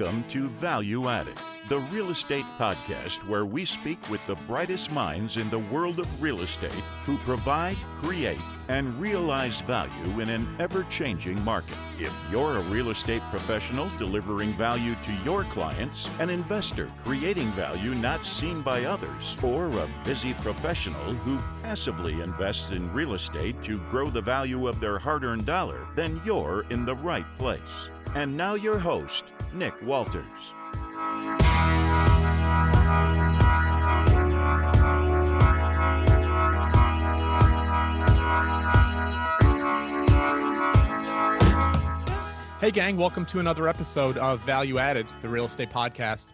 Welcome to Value Added, the real estate podcast where we speak with the brightest minds in the world of real estate who provide, create, and realize value in an ever changing market. If you're a real estate professional delivering value to your clients, an investor creating value not seen by others, or a busy professional who passively invests in real estate to grow the value of their hard earned dollar, then you're in the right place. And now, your host, Nick Walters. Hey, gang, welcome to another episode of Value Added, the real estate podcast.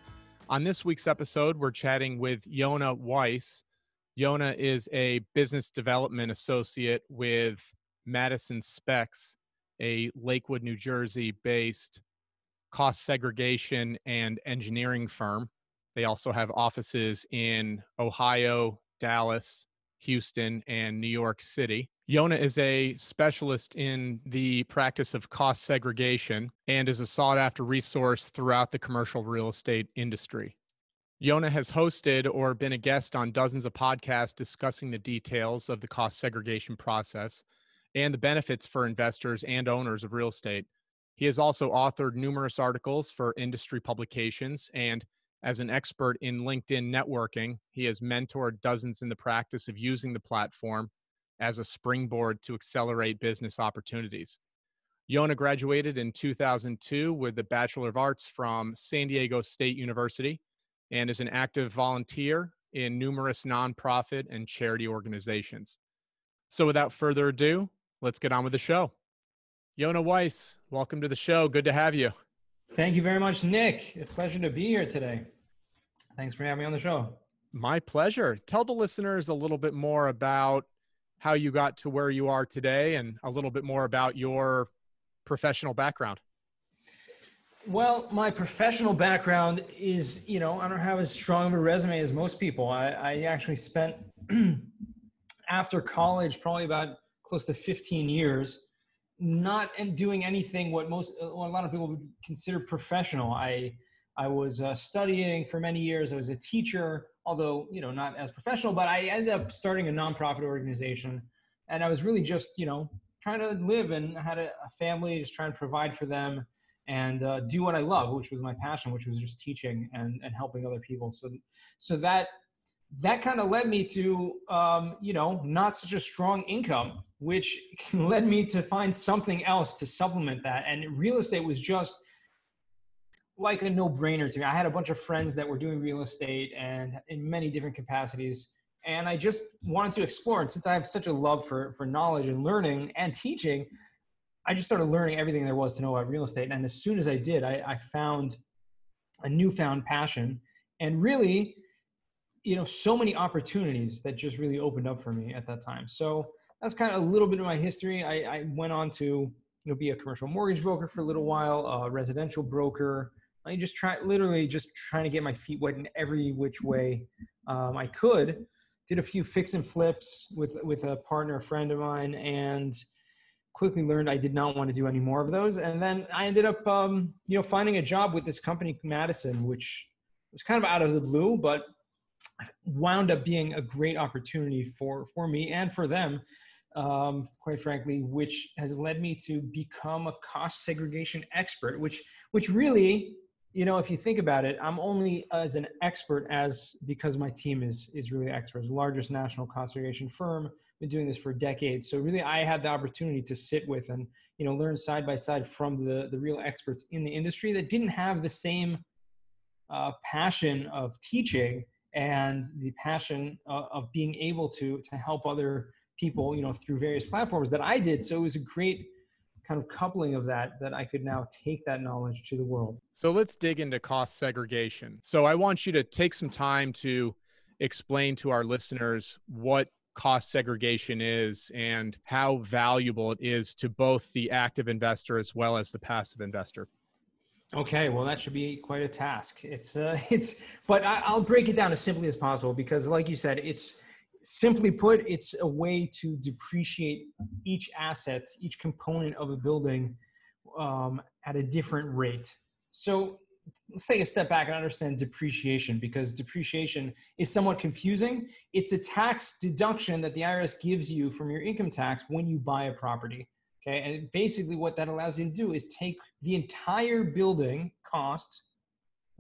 On this week's episode, we're chatting with Yona Weiss. Yona is a business development associate with Madison Specs, a Lakewood, New Jersey based cost segregation and engineering firm. They also have offices in Ohio, Dallas, Houston, and New York City. Yona is a specialist in the practice of cost segregation and is a sought after resource throughout the commercial real estate industry. Yona has hosted or been a guest on dozens of podcasts discussing the details of the cost segregation process and the benefits for investors and owners of real estate. He has also authored numerous articles for industry publications, and as an expert in LinkedIn networking, he has mentored dozens in the practice of using the platform as a springboard to accelerate business opportunities. Yona graduated in 2002 with a Bachelor of Arts from San Diego State University and is an active volunteer in numerous nonprofit and charity organizations. So, without further ado, let's get on with the show. Yona Weiss, welcome to the show. Good to have you. Thank you very much, Nick. A pleasure to be here today. Thanks for having me on the show. My pleasure. Tell the listeners a little bit more about how you got to where you are today and a little bit more about your professional background. Well, my professional background is, you know, I don't have as strong of a resume as most people. I, I actually spent after college probably about close to 15 years not doing anything what most what a lot of people would consider professional. I I was uh, studying for many years. I was a teacher, although you know not as professional. But I ended up starting a nonprofit organization, and I was really just you know trying to live and had a, a family, just trying to provide for them and uh, do what I love, which was my passion, which was just teaching and, and helping other people. So, so that that kind of led me to um, you know not such a strong income which led me to find something else to supplement that. And real estate was just like a no-brainer to me. I had a bunch of friends that were doing real estate and in many different capacities and i just wanted to explore. And since i have such a love for for knowledge and learning and teaching i just started learning everything there was to know about real estate. And as soon as i did i, I found a newfound passion. And really you know so many opportunities that just really opened up for me at that time. So that's kind of a little bit of my history. I, I went on to you know be a commercial mortgage broker for a little while a residential broker. I just try literally just trying to get my feet wet in every which way um, i could. Did a few fix and flips with with a partner a friend of mine and quickly learned i did not want to do any more of those. And then i ended up um, you know finding a job with this company madison which was kind of out of the blue but wound up being a great opportunity for for me and for them um, quite frankly which has led me to become a cost segregation expert which which really you know if you think about it i'm only as an expert as because my team is is really experts. Largest national cost segregation firm been doing this for decades. So really i had the opportunity to sit with and you know learn side by side from the the real experts in the industry that didn't have the same uh, passion of teaching and the passion uh, of being able to to help other people you know through various platforms that i did. So it was a great kind of coupling of that that i could now take that knowledge to the world. So let's dig into cost segregation. So i want you to take some time to explain to our listeners what cost segregation is and how valuable it is to both the active investor as well as the passive investor. Okay, well, that should be quite a task. It's uh, it's, but I, will break it down as simply as possible because, like you said, it's simply put, it's a way to depreciate each asset, each component of a building um, at a different rate. So let's take a step back and understand depreciation because depreciation is somewhat confusing. It's a tax deduction that the IRS gives you from your income tax when you buy a property. Okay, and basically what that allows you to do is take the entire building cost.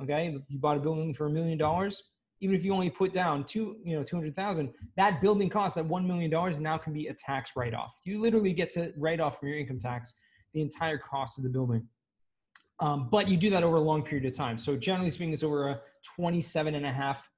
Okay, you bought a building for a million dollars. Even if you only put down two, you know, two hundred thousand, that building cost, that one million dollars, now can be a tax write-off. You literally get to write off from your income tax the entire cost of the building. Um, but you do that over a long period of time. So generally speaking, it's over a 27 and a half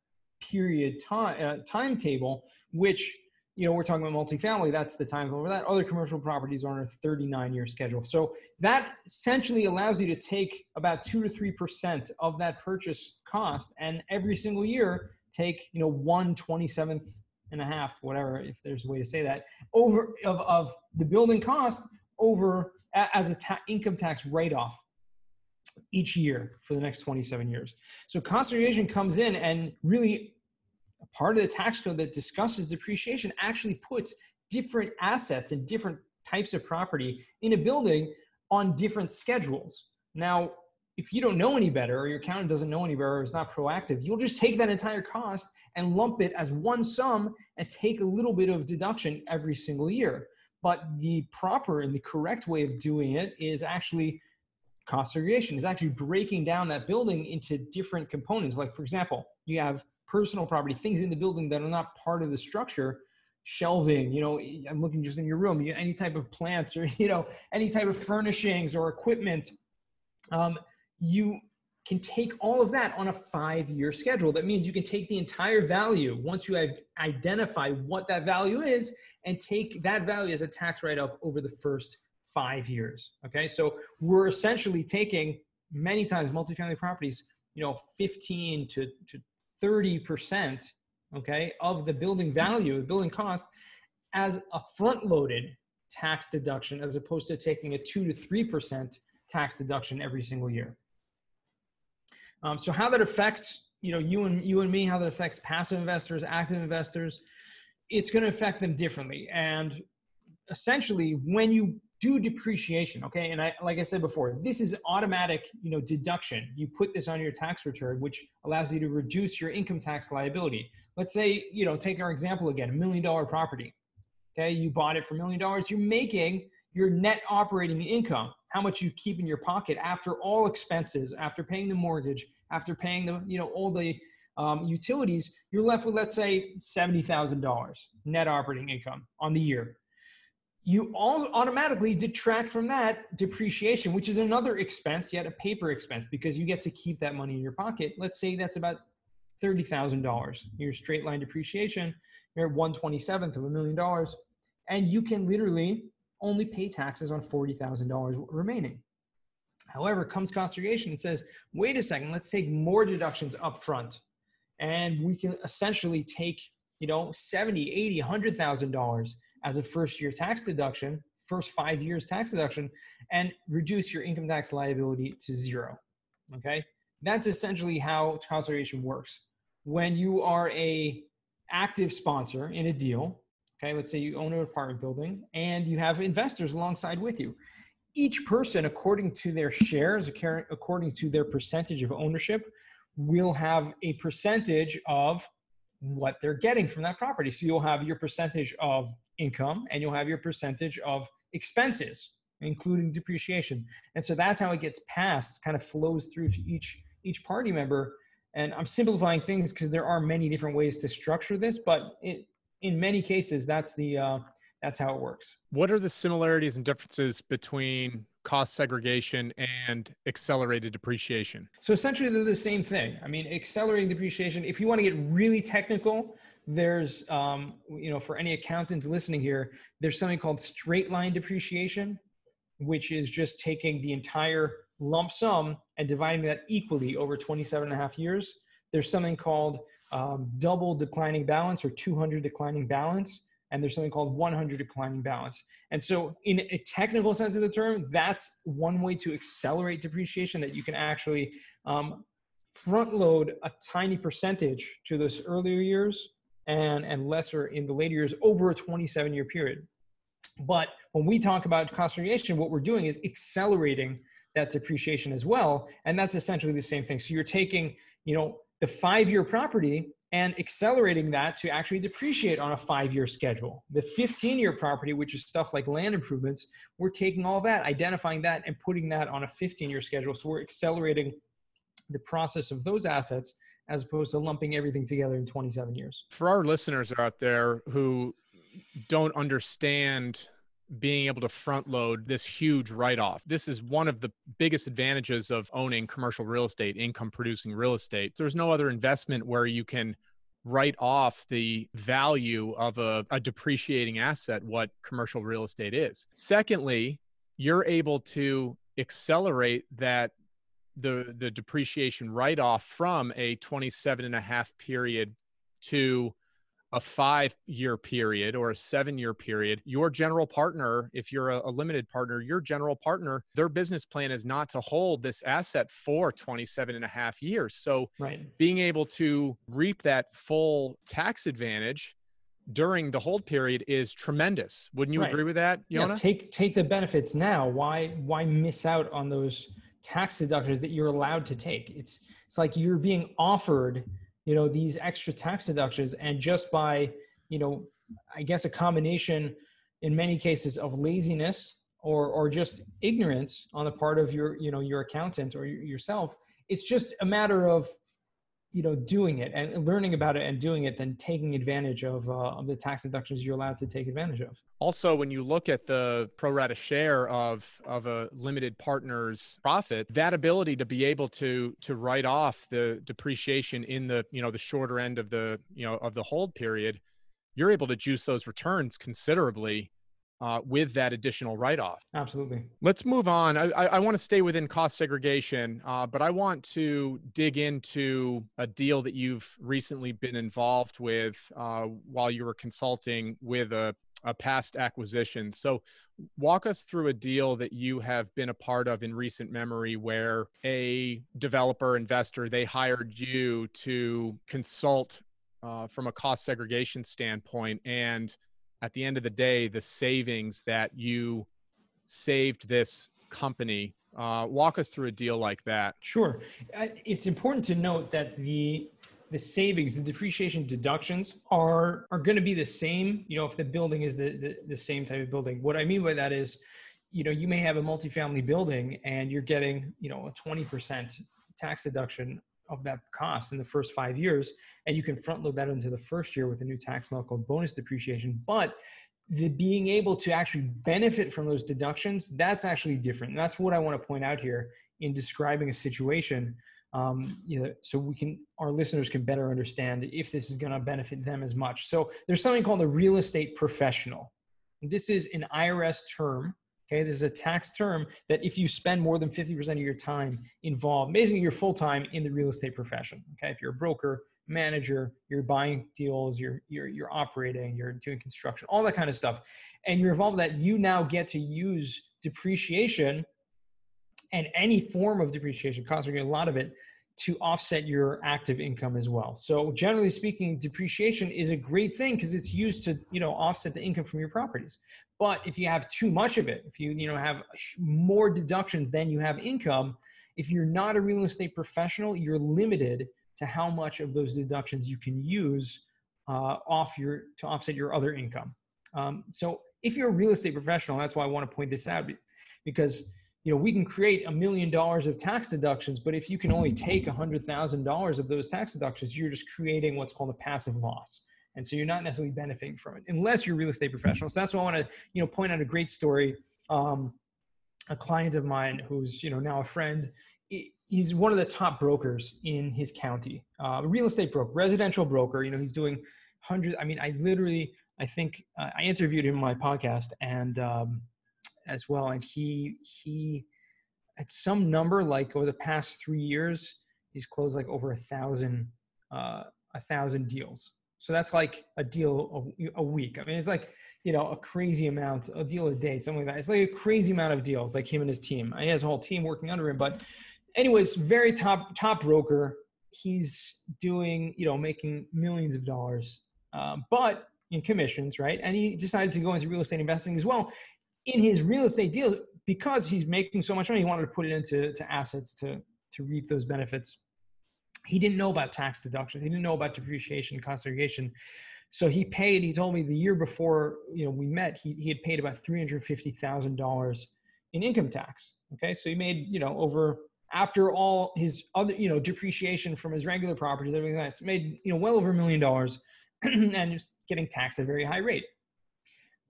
period time uh, timetable, which you know we're talking about multifamily. That's the time over that. Other commercial properties are on a 39 year schedule. So that essentially allows you to take about two to three percent of that purchase cost, and every single year take you know one 27th and a half, whatever, if there's a way to say that, over of, of the building cost over as a ta- income tax write off each year for the next 27 years. So cost segregation comes in and really part of the tax code that discusses depreciation actually puts different assets and different types of property in a building on different schedules. Now, if you don't know any better or your accountant doesn't know any better or is not proactive, you'll just take that entire cost and lump it as one sum and take a little bit of deduction every single year. But the proper and the correct way of doing it is actually cost segregation is actually breaking down that building into different components. Like, for example, you have personal property, things in the building that are not part of the structure, shelving, you know, I'm looking just in your room, any type of plants or, you know, any type of furnishings or equipment. Um, you can take all of that on a five year schedule. That means you can take the entire value once you have identified what that value is and take that value as a tax write off over the first five years. Okay, so we're essentially taking many times multifamily properties, you know, 15 to, to 30 percent, okay, of the building value, the building cost, as a front-loaded tax deduction, as opposed to taking a two to three percent tax deduction every single year. Um, so how that affects, you know, you and you and me, how that affects passive investors, active investors, it's going to affect them differently. And essentially, when you do depreciation okay? And i like i said before this is automatic you know deduction. You put this on your tax return which allows you to reduce your income tax liability. Let's say you know take our example again a million dollar property okay? You bought it for a million dollars you're making your net operating income how much you keep in your pocket after all expenses after paying the mortgage after paying the you know all the um, utilities you're left with let's say $70000 net operating income on the year you all automatically detract from that depreciation, which is another expense, yet a paper expense, because you get to keep that money in your pocket. Let's say that's about $30,000. Your straight line depreciation, you're at 127th of a million dollars, and you can literally only pay taxes on $40,000 remaining. However, comes cost segregation and says, wait a second, let's take more deductions up front. And we can essentially take, you know, 70, 80, $100,000 as a first year tax deduction, first five years tax deduction, and reduce your income tax liability to zero. Okay, that's essentially how cost works. When you are a active sponsor in a deal, okay, let's say you own an apartment building and you have investors alongside with you. Each person, according to their shares, according to their percentage of ownership, will have a percentage of what they're getting from that property. So you'll have your percentage of income and you'll have your percentage of expenses including depreciation. And so that's how it gets passed kind of flows through to each each party member. And i'm simplifying things because there are many different ways to structure this but it, in many cases that's the uh, that's how it works. What are the similarities and differences between cost segregation and accelerated depreciation. So essentially they're the same thing. I mean accelerating depreciation if you want to get really technical there's um, you know for any accountants listening here there's something called straight line depreciation which is just taking the entire lump sum and dividing that equally over 27 and a half years. There's something called um, double declining balance or 200 declining balance and there's something called 100 declining balance and so in a technical sense of the term that's one way to accelerate depreciation that you can actually um, front load a tiny percentage to those earlier years and, and lesser in the later years over a 27 year period. But when we talk about cost segregation, what we're doing is accelerating that depreciation as well. And that's essentially the same thing. So you're taking, you know, the five year property and accelerating that to actually depreciate on a five year schedule. The 15 year property, which is stuff like land improvements, we're taking all that, identifying that, and putting that on a 15 year schedule. So we're accelerating the process of those assets as opposed to lumping everything together in 27 years. For our listeners out there who don't understand being able to front load this huge write off. This is one of the biggest advantages of owning commercial real estate, income producing real estate. There's no other investment where you can write off the value of a, a depreciating asset, what commercial real estate is. Secondly, you're able to accelerate that the the depreciation write off from a 27 and a half period to a five year period or a seven year period, your general partner, if you're a, a, limited partner, your general partner, their business plan is not to hold this asset for 27 and a half years. So right. being able to reap that full tax advantage during the hold period is tremendous. Wouldn't you right. agree with that, Yona? Yeah, take take the benefits now. Why why miss out on those tax deductions that you're allowed to take? It's it's like you're being offered you know these extra tax deductions. And just by you know i guess a combination in many cases of laziness or or just ignorance on the part of your you know your accountant or yourself it's just a matter of you know doing it and learning about it and doing it then taking advantage of, uh, of the tax deductions you're allowed to take advantage of. Also when you look at the pro rata share of of a limited partner's profit that ability to be able to to write off the depreciation in the you know the shorter end of the you know of the hold period you're able to juice those returns considerably uh, with that additional write-off. Absolutely. Let's move on. I, I, I want to stay within cost segregation, uh, but I want to dig into a deal that you've recently been involved with uh, while you were consulting with a, a past acquisition. So, walk us through a deal that you have been a part of in recent memory where a developer investor they hired you to consult uh, from a cost segregation standpoint and at the end of the day, the savings that you saved this company. Uh, walk us through a deal like that. Sure. It's important to note that the the savings, the depreciation deductions are are going to be the same. You know, if the building is the, the, the same type of building. What I mean by that is, you know, you may have a multifamily building and you're getting, you know, a twenty percent tax deduction of that cost in the first five years, and you can front load that into the first year with a new tax law called bonus depreciation. But the being able to actually benefit from those deductions, that's actually different. And that's what I want to point out here in describing a situation. Um, you know, so we can our listeners can better understand if this is going to benefit them as much. So there's something called a real estate professional. This is an IRS term Okay, this is a tax term that if you spend more than 50% of your time involved, basically you're full time in the real estate profession. Okay, if you're a broker, manager, you're buying deals, you're you're you're operating, you're doing construction, all that kind of stuff, and you're involved in that you now get to use depreciation and any form of depreciation, cost a lot of it, to offset your active income as well. So generally speaking, depreciation is a great thing because it's used to, you know, offset the income from your properties. But if you have too much of it, if you, you know, have more deductions than you have income, if you're not a real estate professional, you're limited to how much of those deductions you can use uh, off your to offset your other income. Um, so if you're a real estate professional, that's why I want to point this out because you know we can create a million dollars of tax deductions but if you can only take a hundred thousand dollars of those tax deductions you're just creating what's called a passive loss. And so you're not necessarily benefiting from it unless you're a real estate professional so that's why i want to you know point out a great story. Um, a client of mine who's you know now a friend he's one of the top brokers in his county. Uh, real estate broker residential broker you know he's doing hundreds i mean i literally i think uh, i interviewed him on my podcast and um, as well. And he he at some number like over the past three years, he's closed like over a thousand uh, a thousand deals. So that's like a deal a, a, week. I mean, it's like you know a crazy amount, a deal a day, something like that. It's like a crazy amount of deals, like him and his team. He has a whole team working under him. But, anyways, very top top broker. He's doing you know making millions of dollars, um, but in commissions, right? And he decided to go into real estate investing as well in his real estate deal, because he's making so much money, he wanted to put it into to assets to to reap those benefits. He didn't know about tax deductions. He didn't know about depreciation, cost segregation. So he paid. He told me the year before you know we met, he he had paid about three hundred fifty thousand dollars in income tax. Okay, so he made you know over after all his other you know depreciation from his regular properties, everything else, made you know well over a million dollars, and just getting taxed at a very high rate.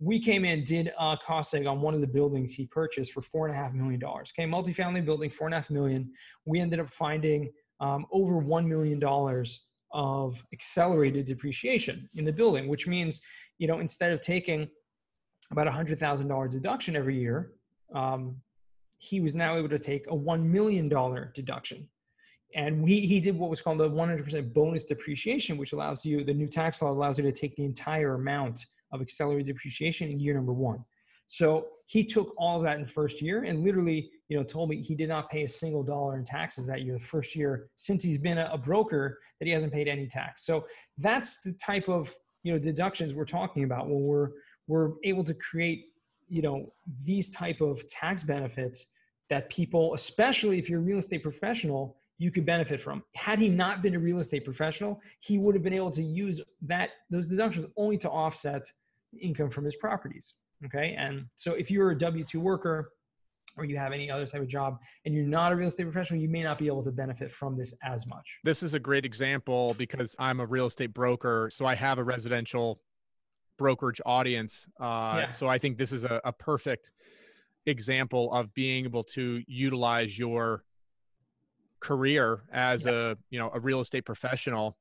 We came in, did a cost seg on one of the buildings he purchased for four and a half million dollars. Okay, multifamily building, four and a half million. We ended up finding um, over one million dollars of accelerated depreciation in the building, which means you know instead of taking about a hundred thousand dollar deduction every year, um, he was now able to take a $1 million deduction. And we, he did what was called the 100% bonus depreciation, which allows you, the new tax law allows you to take the entire amount of accelerated depreciation in year number one. So he took all of that in first year and literally, you know, told me he did not pay a single dollar in taxes that year, the first year since he's been a, broker that he hasn't paid any tax. So that's the type of, you know, deductions we're talking about when we're, we're able to create you know these type of tax benefits that people especially if you're a real estate professional you could benefit from had he not been a real estate professional he would have been able to use that those deductions only to offset income from his properties okay and so if you're a w2 worker or you have any other type of job and you're not a real estate professional you may not be able to benefit from this as much this is a great example because i'm a real estate broker so i have a residential brokerage audience. Uh, yeah. So I think this is a, a perfect example of being able to utilize your career as yeah. a you know a real estate professional.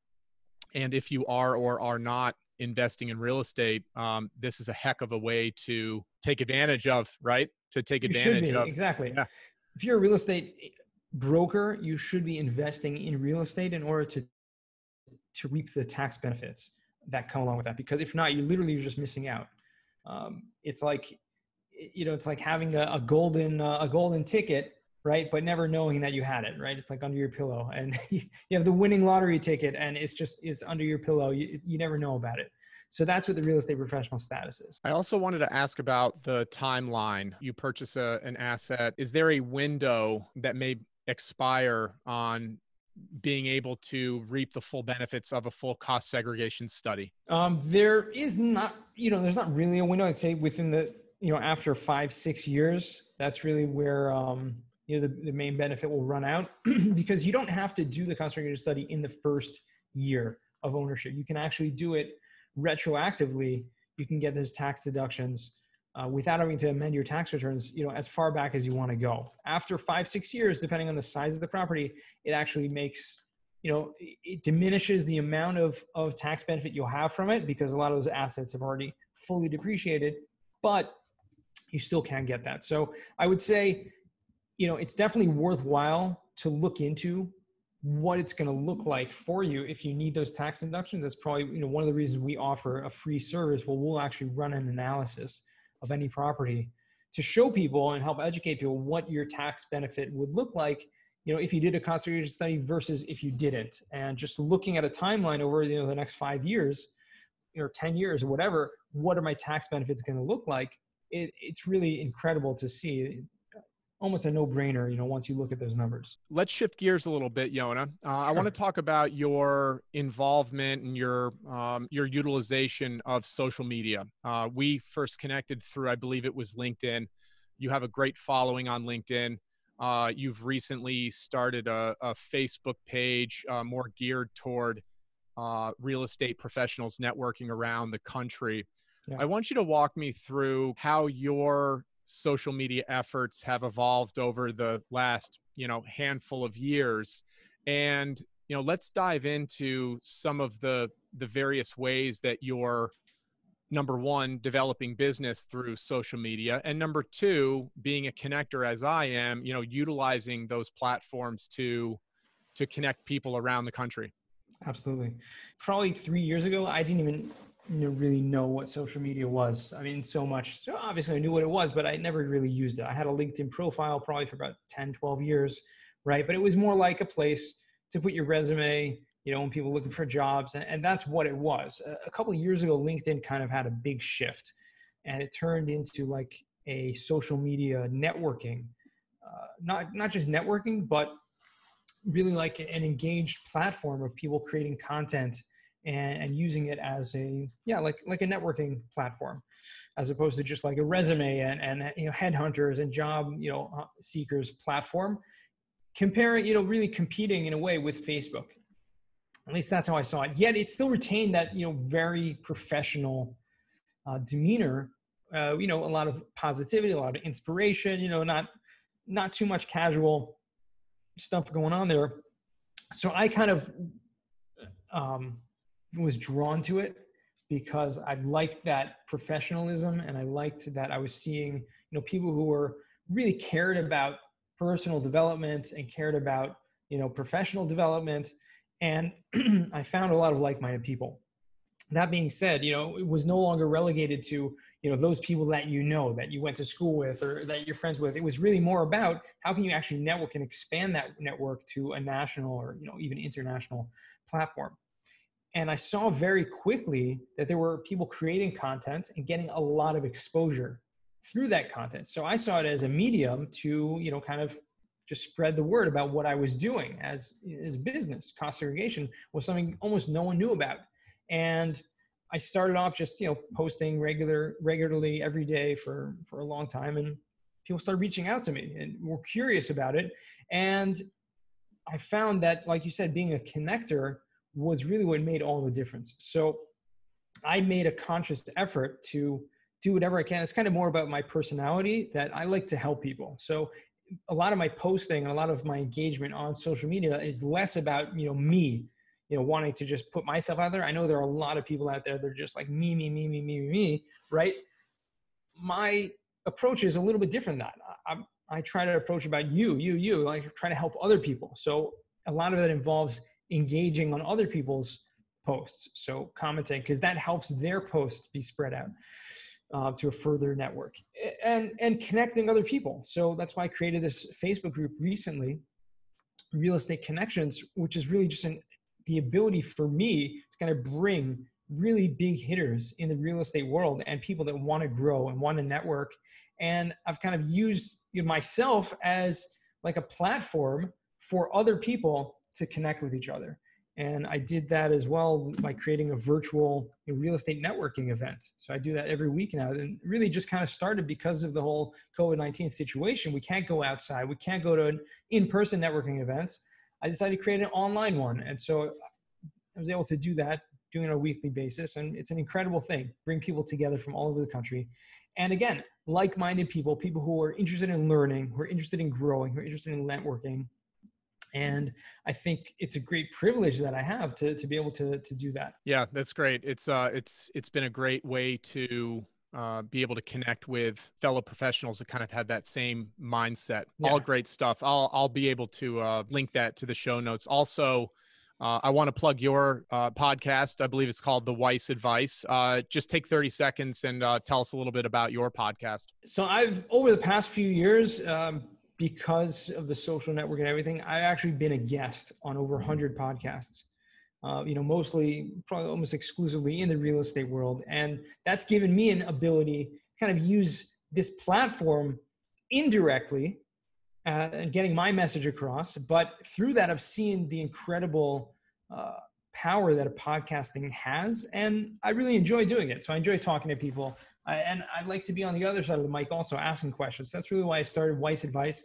And if you are or are not investing in real estate um, this is a heck of a way to take advantage of right? To take advantage of exactly. Yeah. if you're a real estate broker you should be investing in real estate in order to to reap the tax benefits that come along with that. Because if not you literally are just missing out. Um, it's like you know it's like having a, a golden uh, a golden ticket right but never knowing that you had it right it's like under your pillow and you have the winning lottery ticket and it's just it's under your pillow you, you never know about it so that's what the real estate professional status is. I also wanted to ask about the timeline. You purchase a, an asset. Is there a window that may expire on being able to reap the full benefits of a full cost segregation study? Um, there is not, you know, there's not really a window. I'd say within the, you know, after five, six years, that's really where, um, you know, the, the main benefit will run out because you don't have to do the segregation study in the first year of ownership. You can actually do it retroactively. You can get those tax deductions uh, without having to amend your tax returns, you know, as far back as you want to go. After five, six years, depending on the size of the property, it actually makes, you know, it diminishes the amount of, of tax benefit you'll have from it because a lot of those assets have already fully depreciated, but you still can get that. So I would say, you know, it's definitely worthwhile to look into what it's going to look like for you if you need those tax deductions. That's probably, you know, one of the reasons we offer a free service. Well, we'll actually run an analysis of any property to show people and help educate people what your tax benefit would look like you know if you did a cost segregation study versus if you didn't and just looking at a timeline over you know the next five years or 10 years or whatever what are my tax benefits going to look like it, it's really incredible to see almost a no-brainer, you know, once you look at those numbers. Let's shift gears a little bit, Yona. Uh, I want to talk about your involvement and your um, your utilization of social media. Uh, we first connected through, I believe it was LinkedIn. You have a great following on LinkedIn. Uh, you've recently started a, a Facebook page uh, more geared toward uh, real estate professionals networking around the country. Yeah. I want you to walk me through how your social media efforts have evolved over the last you know handful of years. And you know let's dive into some of the the various ways that you're number one developing business through social media and number two being a connector as i am you know utilizing those platforms to to connect people around the country. Absolutely. Probably three years ago i didn't even really know what social media was. I mean, so much. So obviously, I knew what it was, but I never really used it. I had a LinkedIn profile probably for about 10, 12 years, right? But it was more like a place to put your resume, you know, when people looking for jobs. And, and that's what it was. A, a couple years ago, LinkedIn kind of had a big shift and it turned into like a social media networking, uh, not not just networking, but really like an engaged platform of people creating content and, and using it as a yeah like like a networking platform as opposed to just like a resume and and you know headhunters and job you know uh, seekers platform. Comparing you know really competing in a way with facebook. At least that's how i saw it. Yet it still retained that you know very professional uh, demeanor uh, you know a lot of positivity a lot of inspiration you know not not too much casual stuff going on there. So i kind of um, was drawn to it because I liked that professionalism and I liked that I was seeing, you know, people who were really cared about personal development and cared about, you know, professional development. And I found a lot of like-minded people. That being said, you know, it was no longer relegated to, you know, those people that you know, that you went to school with or that you're friends with. It was really more about how can you actually network and expand that network to a national or, you know, even international platform. And I saw very quickly that there were people creating content and getting a lot of exposure through that content. So I saw it as a medium to, you know, kind of just spread the word about what I was doing as as business. Cost segregation was something almost no one knew about. And I started off just, you know, posting regular regularly every day for for a long time and people started reaching out to me and were curious about it. And I found that like you said being a connector was really what made all the difference. So I made a conscious effort to do whatever I can. It's kind of more about my personality that I like to help people. So a lot of my posting and a lot of my engagement on social media is less about, you know, me, you know, wanting to just put myself out there. I know there are a lot of people out there that are just like me, me, me, me, me, me, me, right? My approach is a little bit different than that. I, I try to approach about you, you, you, like trying to help other people. So a lot of it involves engaging on other people's posts. So commenting, because that helps their posts be spread out uh, to a further network and, and connecting other people. So that's why I created this Facebook group recently, Real Estate Connections, which is really just an, the ability for me to kind of bring really big hitters in the real estate world and people that want to grow and want to network. And I've kind of used myself as like a platform for other people to connect with each other. And I did that as well by creating a virtual real estate networking event. So I do that every week now. And really just kind of started because of the whole COVID 19 situation. We can't go outside, we can't go to in person networking events. I decided to create an online one. And so I was able to do that, doing it on a weekly basis. And it's an incredible thing, bring people together from all over the country. And again, like minded people, people who are interested in learning, who are interested in growing, who are interested in networking, and i think it's a great privilege that i have to to be able to to do that yeah that's great it's uh it's it's been a great way to uh, be able to connect with fellow professionals that kind of had that same mindset. Yeah. All great stuff. I'll I'll be able to uh, link that to the show notes. Also, uh, I want to plug your uh, podcast. I believe it's called The Weiss Advice. Uh, just take 30 seconds and uh, tell us a little bit about your podcast. So, I've, over the past few years, um, because of the social network and everything, I've actually been a guest on over 100 podcasts. Uh, you know, mostly, probably almost exclusively in the real estate world, and that's given me an ability kind of use this platform indirectly uh, and getting my message across. But through that, I've seen the incredible uh, power that a podcasting has, and I really enjoy doing it. So I enjoy talking to people. I, and I'd like to be on the other side of the mic also asking questions. That's really why I started Weiss Advice.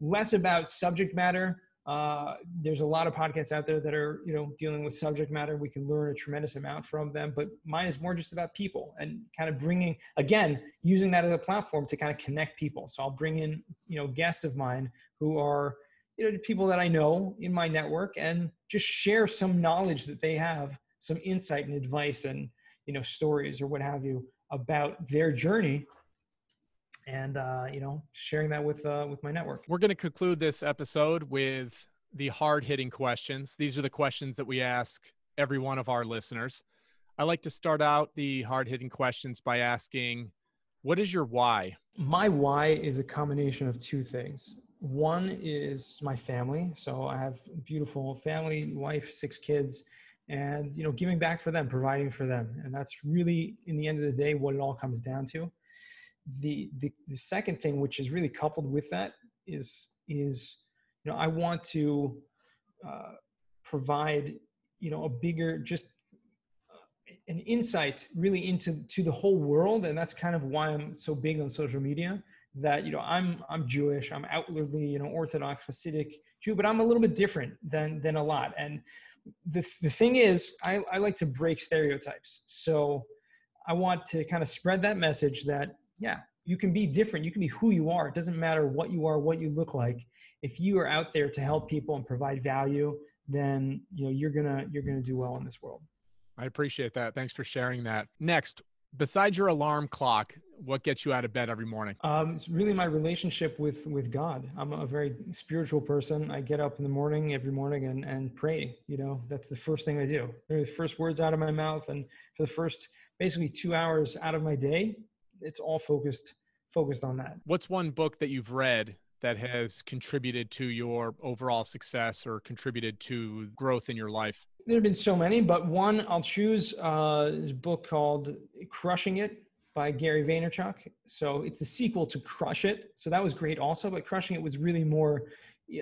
Less about subject matter. Uh, there's a lot of podcasts out there that are, you know, dealing with subject matter. We can learn a tremendous amount from them, but mine is more just about people and kind of bringing, again, using that as a platform to kind of connect people. So I'll bring in, you know, guests of mine who are, you know, people that I know in my network and just share some knowledge that they have, some insight and advice and, you know, stories or what have you about their journey and uh, you know sharing that with uh, with my network. We're going to conclude this episode with the hard hitting questions. These are the questions that we ask every one of our listeners. I like to start out the hard hitting questions by asking what is your why? My why is a combination of two things. One is my family. So i have a beautiful family wife six kids and you know giving back for them providing for them. And that's really in the end of the day what it all comes down to. The, the the second thing, which is really coupled with that, is is you know I want to uh, provide you know a bigger just an insight really into to the whole world. And that's kind of why i'm so big on social media that you know i'm i'm jewish i'm outwardly you know orthodox hasidic jew but i'm a little bit different than than a lot. And the, the thing is I, I like to break stereotypes. So i want to kind of spread that message that yeah you can be different. You can be who you are. It doesn't matter what you are what you look like. If you are out there to help people and provide value then you know you're gonna you're gonna do well in this world. I appreciate that. Thanks for sharing that. Next, besides your alarm clock, what gets you out of bed every morning? Um, it's really my relationship with with God. I'm a very spiritual person. I get up in the morning every morning and and pray. You know, that's the first thing I do. They're the first words out of my mouth, and for the first basically two hours out of my day, it's all focused focused on that. What's one book that you've read that has contributed to your overall success or contributed to growth in your life? There have been so many, but one I'll choose uh, is a book called Crushing It by Gary Vaynerchuk. So it's a sequel to Crush It. So that was great also, but Crushing It was really more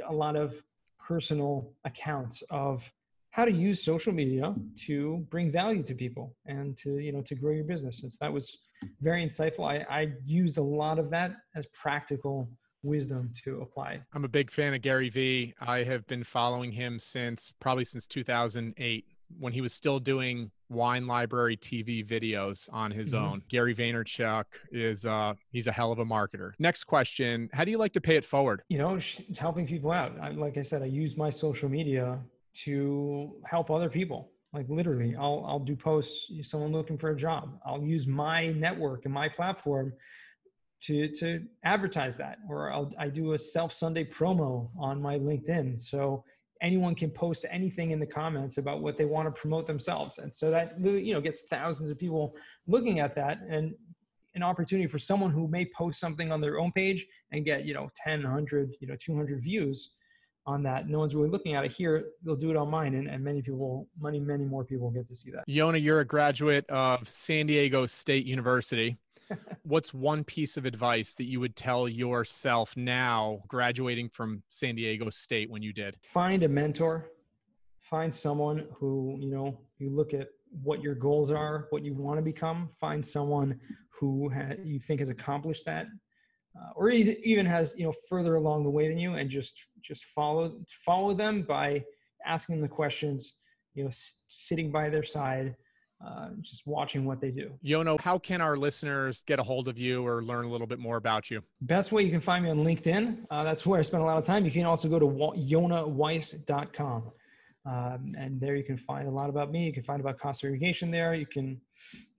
a lot of personal accounts of how to use social media to bring value to people and to you know to grow your business. And so that was very insightful. I, I used a lot of that as practical wisdom to apply. I'm a big fan of Gary Vee. I have been following him since probably since 2008 when he was still doing wine library TV videos on his mm-hmm. own. Gary Vaynerchuk is uh he's a hell of a marketer. Next question, how do you like to pay it forward? You know, helping people out. I, like I said, I use my social media to help other people. Like literally, I'll I'll do posts someone looking for a job. I'll use my network and my platform to to advertise that or I'll, i do a self sunday promo on my linkedin so anyone can post anything in the comments about what they want to promote themselves. And so that you know gets thousands of people looking at that and an opportunity for someone who may post something on their own page and get you know 10 100 you know 200 views on that no one's really looking at it here they'll do it on mine and, and many people many many more people get to see that yona you're a graduate of san diego state university What's one piece of advice that you would tell yourself now graduating from San Diego State when you did? Find a mentor. Find someone who, you know, you look at what your goals are, what you want to become. Find someone who ha- you think has accomplished that. Uh, or even has you know further along the way than you and just just follow follow them by asking them the questions you know s- sitting by their side uh, just watching what they do. Yona, how can our listeners get a hold of you or learn a little bit more about you? Best way you can find me on LinkedIn. Uh, that's where I spend a lot of time. You can also go to yonaweiss.com. Um, and there you can find a lot about me. You can find about cost segregation there. You can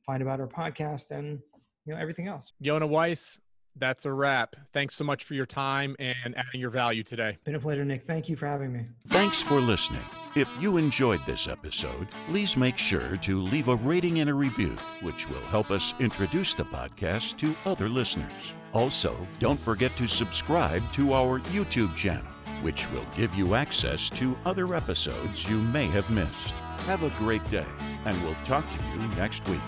find about our podcast and you know everything else. Yona Weiss, that's a wrap. Thanks so much for your time and adding your value today. Been a pleasure, Nick. Thank you for having me. Thanks for listening. If you enjoyed this episode, please make sure to leave a rating and a review, which will help us introduce the podcast to other listeners. Also, don't forget to subscribe to our YouTube channel, which will give you access to other episodes you may have missed. Have a great day, and we'll talk to you next week.